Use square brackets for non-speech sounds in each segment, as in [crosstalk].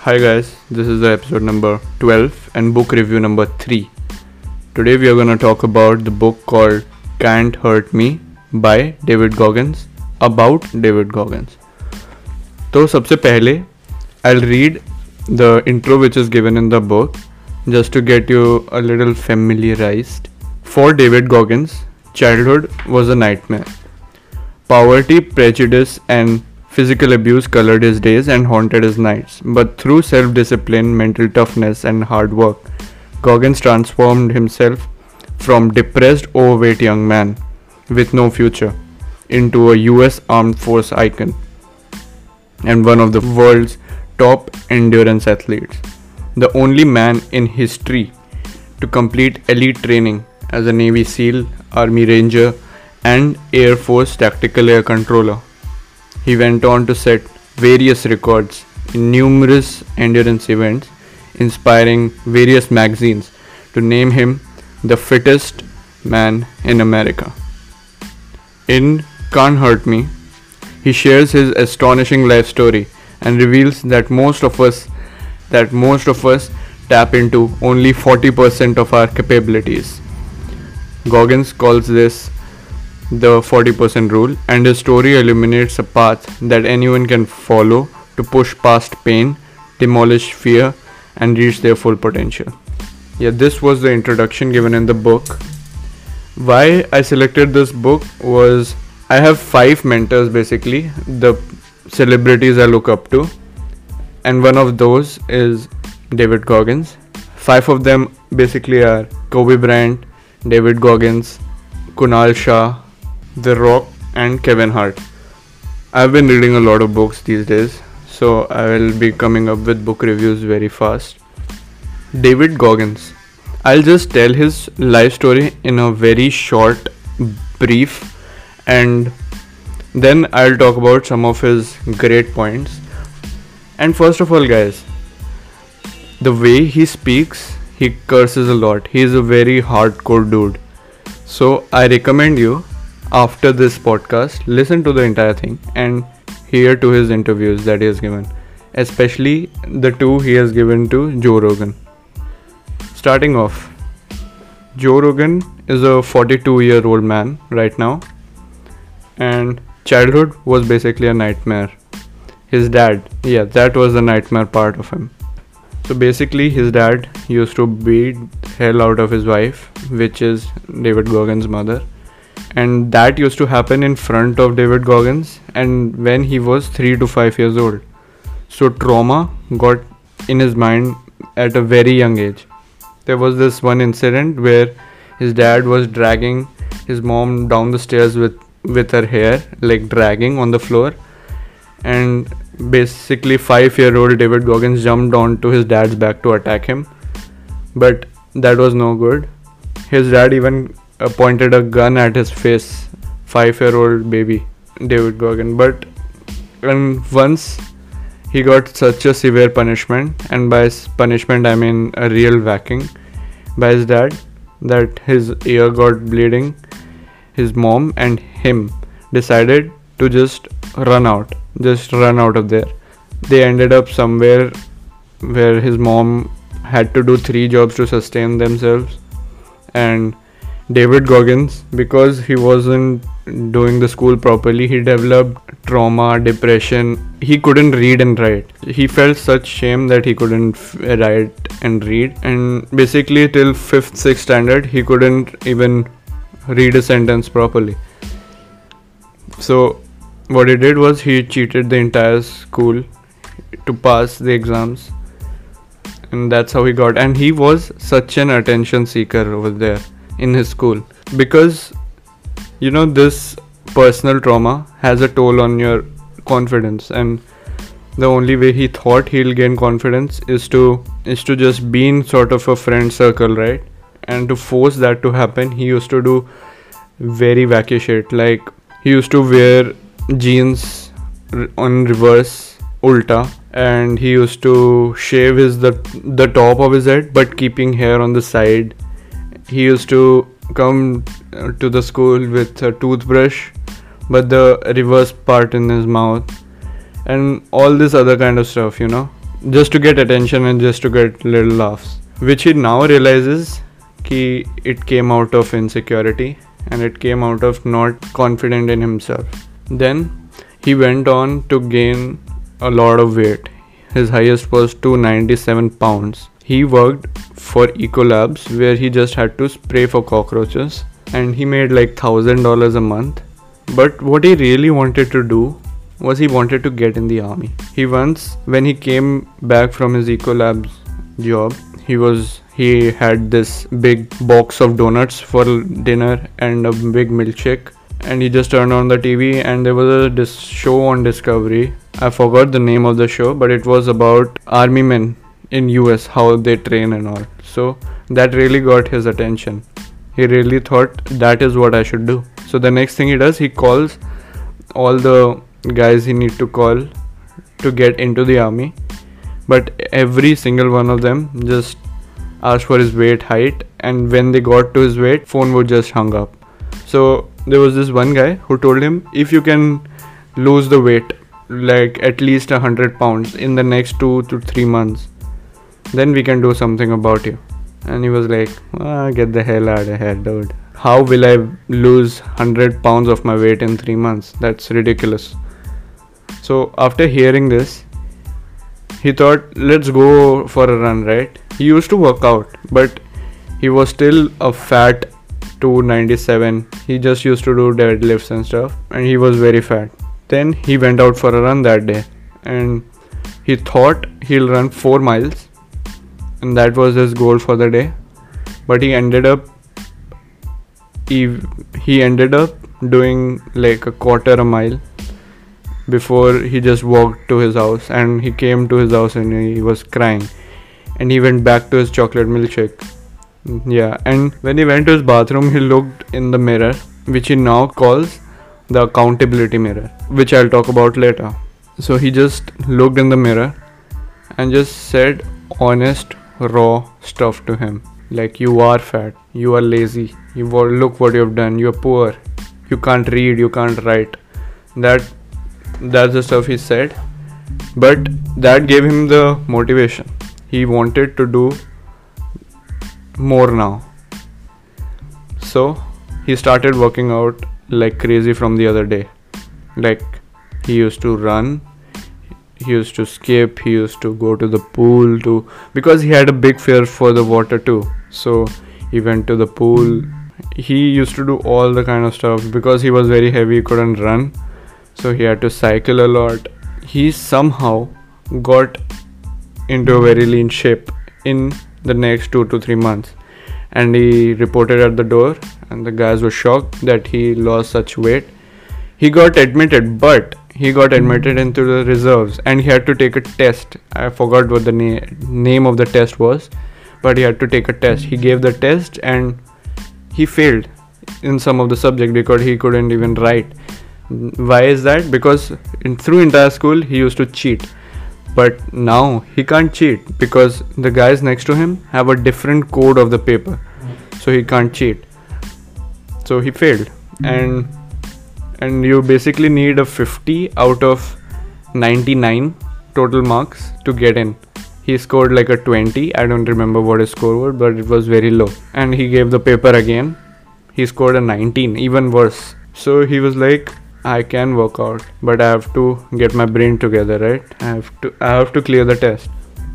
Hi guys, this is the episode number 12 and book review number 3. Today we are going to talk about the book called Can't Hurt Me by David Goggins about David Goggins. तो सबसे पहले I'll read the intro which is given in the book just to get you a little familiarized. For David Goggins, childhood was a nightmare. Poverty, prejudice, and physical abuse colored his days and haunted his nights. But through self discipline, mental toughness, and hard work, Goggins transformed himself from depressed, overweight young man with no future into a US Armed Force icon and one of the world's top endurance athletes. The only man in history to complete elite training as a Navy SEAL, Army Ranger, and Air Force Tactical Air Controller. He went on to set various records in numerous endurance events, inspiring various magazines to name him the fittest man in America. In Can't Hurt Me, he shares his astonishing life story and reveals that most of us that most of us tap into only 40% of our capabilities. Goggins calls this the 40% rule, and his story illuminates a path that anyone can follow to push past pain, demolish fear, and reach their full potential. Yeah, this was the introduction given in the book. Why I selected this book was I have five mentors basically, the celebrities I look up to, and one of those is David Goggins. Five of them basically are Kobe Bryant, David Goggins, Kunal Shah, The Rock, and Kevin Hart. I've been reading a lot of books these days, so I will be coming up with book reviews very fast. David Goggins. I'll just tell his life story in a very short, brief, and then I'll talk about some of his great points. And first of all, guys, the way he speaks, he curses a lot. He's a very hardcore dude. So I recommend you after this podcast, listen to the entire thing and hear to his interviews that he has given, especially the two he has given to Joe Rogan. Starting off, Joe Rogan is a 42 year old man right now, and childhood was basically a nightmare. His dad, yeah, that was the nightmare part of him. So basically, his dad used to beat hell out of his wife, which is David Goggins' mother, and that used to happen in front of David Goggins, and when he was three to five years old. So trauma got in his mind at a very young age. There was this one incident where his dad was dragging his mom down the stairs with with her hair, like dragging on the floor, and basically five year old David Goggins jumped onto his dad's back to attack him. But that was no good. His dad even uh, pointed a gun at his face. Five year old baby David Goggins. But and once he got such a severe punishment, and by punishment I mean a real whacking by his dad, that his ear got bleeding. His mom and him decided to just run out just run out of there. They ended up somewhere where his mom had to do three jobs to sustain themselves. And David Goggins, because he wasn't doing the school properly, he developed trauma, depression. He couldn't read and write. He felt such shame that he couldn't write and read. And basically, till fifth, sixth standard, he couldn't even read a sentence properly. So what he did was he cheated the entire school to pass the exams and that's how he got and he was such an attention seeker over there in his school. Because you know this personal trauma has a toll on your confidence. And the only way he thought he'll gain confidence is to is to just be in sort of a friend circle right? And to force that to happen he used to do very wacky shit. Like he used to wear jeans on reverse ulta and he used to shave his the the top of his head but keeping hair on the side he used to come uh, to the school with a toothbrush but the reverse part in his mouth and all this other kind of stuff you know just to get attention and just to get little laughs which he now realizes ki it came out of insecurity and it came out of not confident in himself. Then he went on to gain a lot of weight. His highest was 297 pounds he worked for ecolabs where he just had to spray for cockroaches and he made like thousand dollars a month. But what he really wanted to do was he wanted to get in the army. He once when he came back from his ecolabs job he was he had this big box of donuts for dinner and a big milkshake and he just turned on the TV and there was a dis- show on Discovery. I forgot the name of the show, but it was about army men in US how they train and all. So that really got his attention. He really thought that is what I should do. So the next thing he does, he calls all the guys he need to call to get into the army. But every single one of them just asked for his weight, height, and when they got to his weight, phone would just hung up. So there was this one guy who told him if you can lose the weight like at least a hundred pounds in the next two to three months, then we can do something about you. And he was like, ah, get the hell out of here, dude. How will I lose 100 pounds of my weight in 3 months? That's ridiculous. So, after hearing this, he thought, let's go for a run, right? He used to work out, but he was still a fat 297. He just used to do deadlifts and stuff, and he was very fat. Then he went out for a run that day, and he thought he'll run 4 miles, and that was his goal for the day. But he ended up he, he ended up doing like a quarter a mile before he just walked to his house and he came to his house and he was crying. And he went back to his chocolate milkshake. Yeah and when he went to his bathroom he looked in the mirror which he now calls the accountability mirror which i'll talk about later. So he just looked in the mirror and just said honest raw stuff to him. Like you are fat. You are lazy. You look what you have done. You're poor. You can't read. You can't write. That that's the stuff he said. But that gave him the motivation. He wanted to do more now. So he started working out like crazy from the other day. Like he used to run he used to skip he used to go to the pool to because he had a big fear for the water too. So he went to the pool. He used to do all the kind of stuff. Because he was very heavy he couldn't run. So he had to cycle a lot. He somehow got into a very lean shape in the next 2 to 3 months. And he reported at the door and the guys were shocked that he lost such weight. He got admitted but he got admitted into the reserves and he had to take a test. I forgot what the na- name of the test was but he had to take a test. He gave the test and he failed in some of the subject because he couldn't even write. Why is that? Because in, through entire school he used to cheat. But now he can't cheat because the guys next to him have a different code of the paper. So he can't cheat. So he failed. And and you basically need a 50 out of 99 total marks to get in. He scored like a 20 i don't remember what his score was but it was very low. And he gave the paper again. He scored a 19 even worse. So he was like i can work out but i have to get my brain together right? I have to i have to clear the test.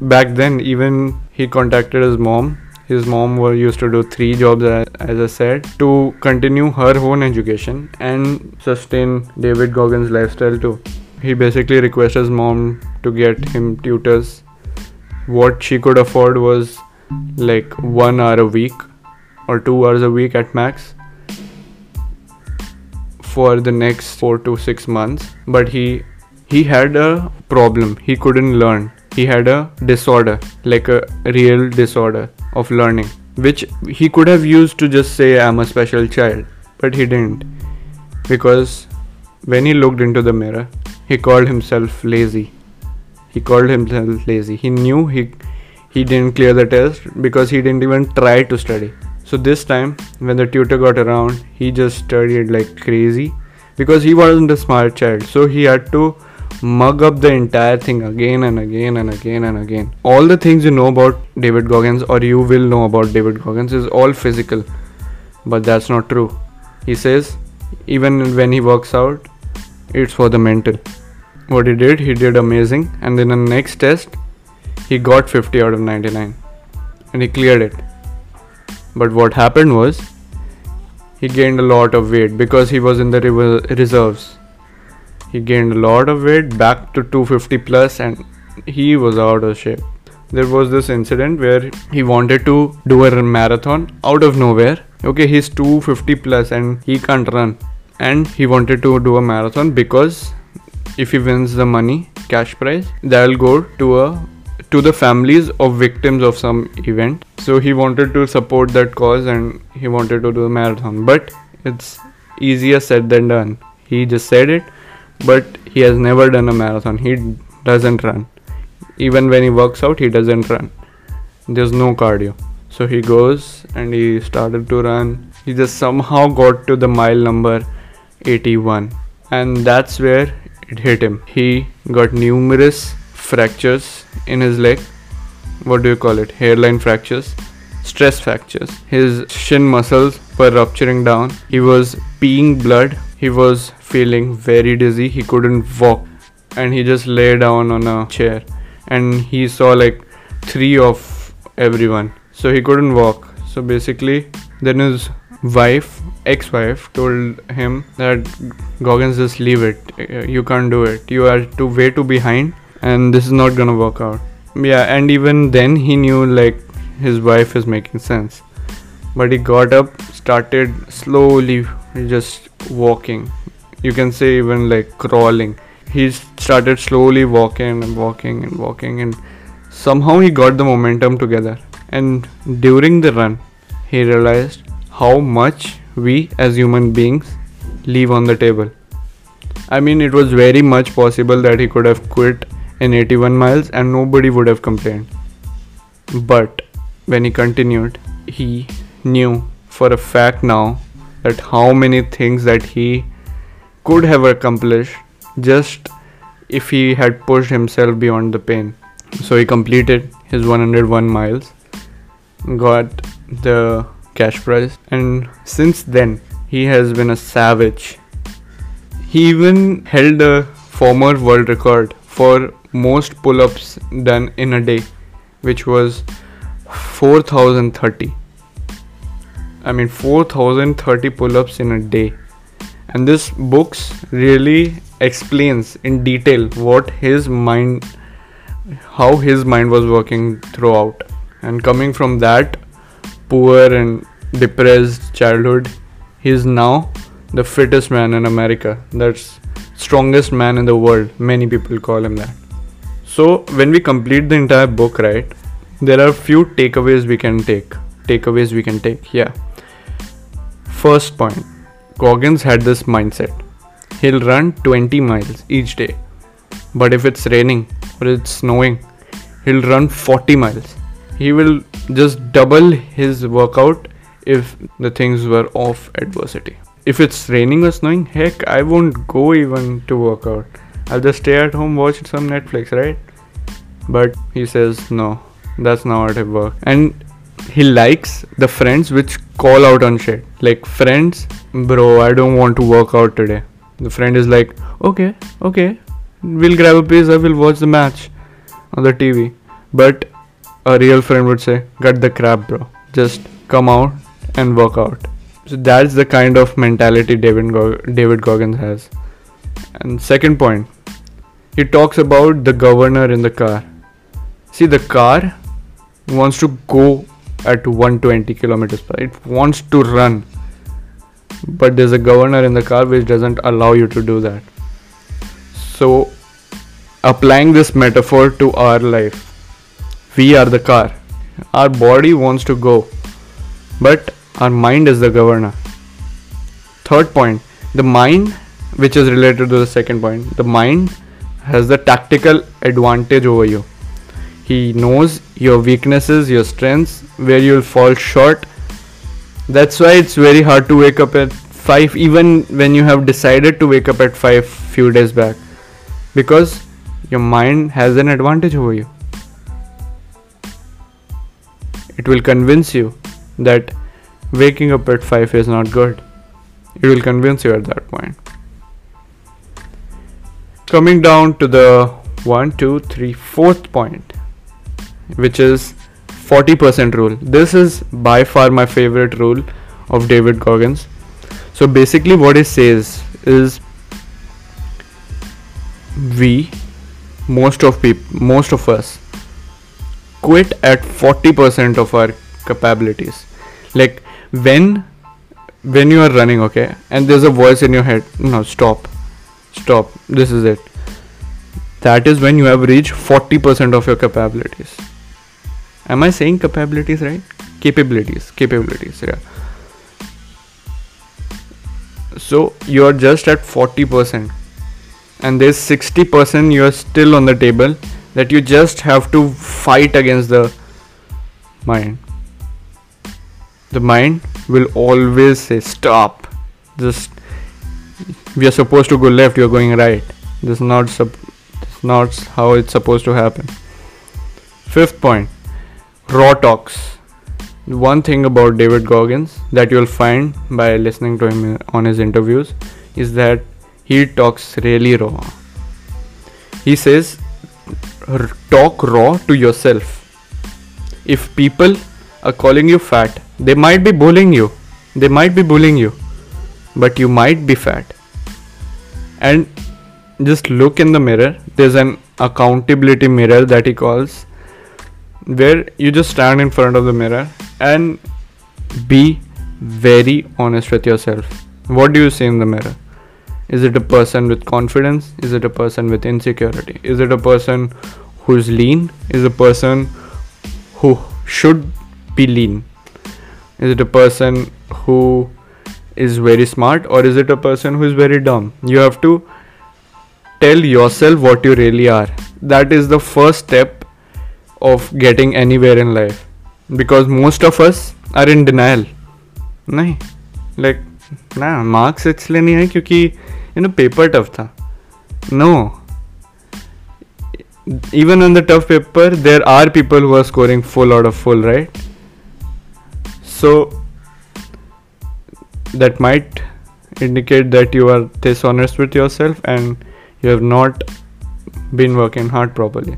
Back then even he contacted his mom his mom was used to do three jobs as i said to continue her own education and sustain david goggins lifestyle too. He basically requested his mom to get him tutors. What she could afford was like one hour a week or two hours a week at max for the next four to six months. But he he had a problem. He couldn't learn. He had a disorder like a real disorder of learning which he could have used to just say i'm a special child but he didn't. Because when he looked into the mirror he called himself lazy. He called himself lazy. He knew he he didn't clear the test because he didn't even try to study. So this time when the tutor got around he just studied like crazy because he wasn't a smart child. So he had to mug up the entire thing again and again and again and again. All the things you know about David Goggins or you will know about David Goggins is all physical. But that's not true. He says even when he works out, it's for the mental. What he did, he did amazing and then the next test he got 50 out of 99 and he cleared it. But what happened was he gained a lot of weight because he was in the reserves he gained a lot of weight back to 250 plus and he was out of shape. There was this incident where he wanted to do a marathon out of nowhere. Okay he's 250 plus and he can't run. And he wanted to do a marathon because if he wins the money cash prize that'll go to a to the families of victims of some event. So he wanted to support that cause and he wanted to do a marathon. But it's easier said than done. He just said it but he has never done a marathon. He doesn't run. Even when he works out, he doesn't run. There's no cardio. So he goes and he started to run. He just somehow got to the mile number 81. And that's where it hit him. He got numerous fractures in his leg. What do you call it? Hairline fractures. Stress fractures. His shin muscles were rupturing down. He was peeing blood he was feeling very dizzy. He couldn't walk. And he just lay down on a chair. And he saw like three of everyone. So he couldn't walk. So basically then his wife ex-wife told him that goggins just leave it. You can't do it. You are too way too behind and this is not gonna work out. Yeah and even then he knew like his wife is making sense. But he got up started slowly just walking. You can say even like crawling. He started slowly walking and walking and walking and somehow he got the momentum together. And during the run he realized how much we as human beings leave on the table. I mean it was very much possible that he could have quit in 81 miles and nobody would have complained. But when he continued he knew for a fact now that how many things that he could have accomplished just if he had pushed himself beyond the pain. So he completed his 101 miles, got the cash prize, and since then he has been a savage. He even held the former world record for most pull ups done in a day, which was 4030. I mean 4030 pull-ups in a day. And this books really explains in detail what his mind how his mind was working throughout. And coming from that poor and depressed childhood he is now the fittest man in america. That's strongest man in the world. Many people call him that. So when we complete the entire book right there are few takeaways we can take. Takeaways we can take yeah First point Goggins had this mindset he'll run 20 miles each day, but if it's raining or it's snowing, he'll run 40 miles. He will just double his workout if the things were off adversity. If it's raining or snowing, heck, I won't go even to work out. I'll just stay at home, watch some Netflix, right? But he says, no, that's not how it works. And he likes the friends which call out on shit. Like friends, bro, I don't want to work out today. The friend is like, okay, okay, we'll grab a pizza, we'll watch the match on the TV. But a real friend would say, cut the crap, bro. Just come out and work out. So that's the kind of mentality David Go- David Goggins has. And second point, he talks about the governor in the car. See, the car wants to go at 120 kilometers per it wants to run. But there's a governor in the car which doesn't allow you to do that. So applying this metaphor to our life we are the car. Our body wants to go but our mind is the governor. Third point the mind which is related to the second point the mind has the tactical advantage over you he knows your weaknesses, your strengths, where you'll fall short. That's why it's very hard to wake up at 5 even when you have decided to wake up at 5 few days back. because your mind has an advantage over you. It will convince you that waking up at 5 is not good. It will convince you at that point. Coming down to the one, two, three, fourth point, which is 40% rule. This is by far my favorite rule of David Goggins. So basically, what it says is we, most of people, most of us, quit at 40% of our capabilities. Like when when you are running, okay, and there's a voice in your head, no, stop, stop, this is it. That is when you have reached 40% of your capabilities am i saying capabilities right? Capabilities capabilities yeah. So you're just at 40% and there's 60% you're still on the table that you just have to fight against the mind. The mind will always say stop. Just we are supposed to go left you're going right. This is not is not how it's supposed to happen. Fifth point raw talks. One thing about David Goggins that you'll find by listening to him on his interviews is that he talks really raw. He says, talk raw to yourself. If people are calling you fat, they might be bullying you. They might be bullying you, but you might be fat. And just look in the mirror. There's an accountability mirror that he calls where you just stand in front of the mirror and be very honest with yourself. What do you see in the mirror? Is it a person with confidence? Is it a person with insecurity? Is it a person who's lean? Is a person who should be lean? Is it a person who is very smart or is it a person who is very dumb? You have to tell yourself what you really are. That is the first step of getting anywhere in life because most of us are in denial नहीं like ना marks इसलिए नहीं है क्योंकि you know paper tough था no even on the tough paper there are people who are scoring full out of full right so that might indicate that you are dishonest with yourself and you have not been working hard properly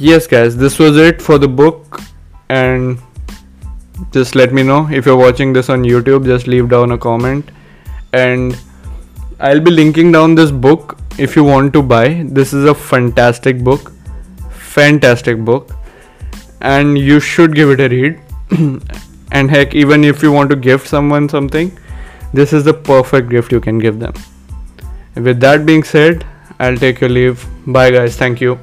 yes guys this was it for the book and just let me know. If you're watching this on youtube just leave down a comment. And i'll be linking down this book if you want to buy. This is a fantastic book fantastic book and you should give it a read. [clears throat] And heck even if you want to gift someone something this is the perfect gift you can give them. With that being said i'll take your leave. Bye guys. Thank you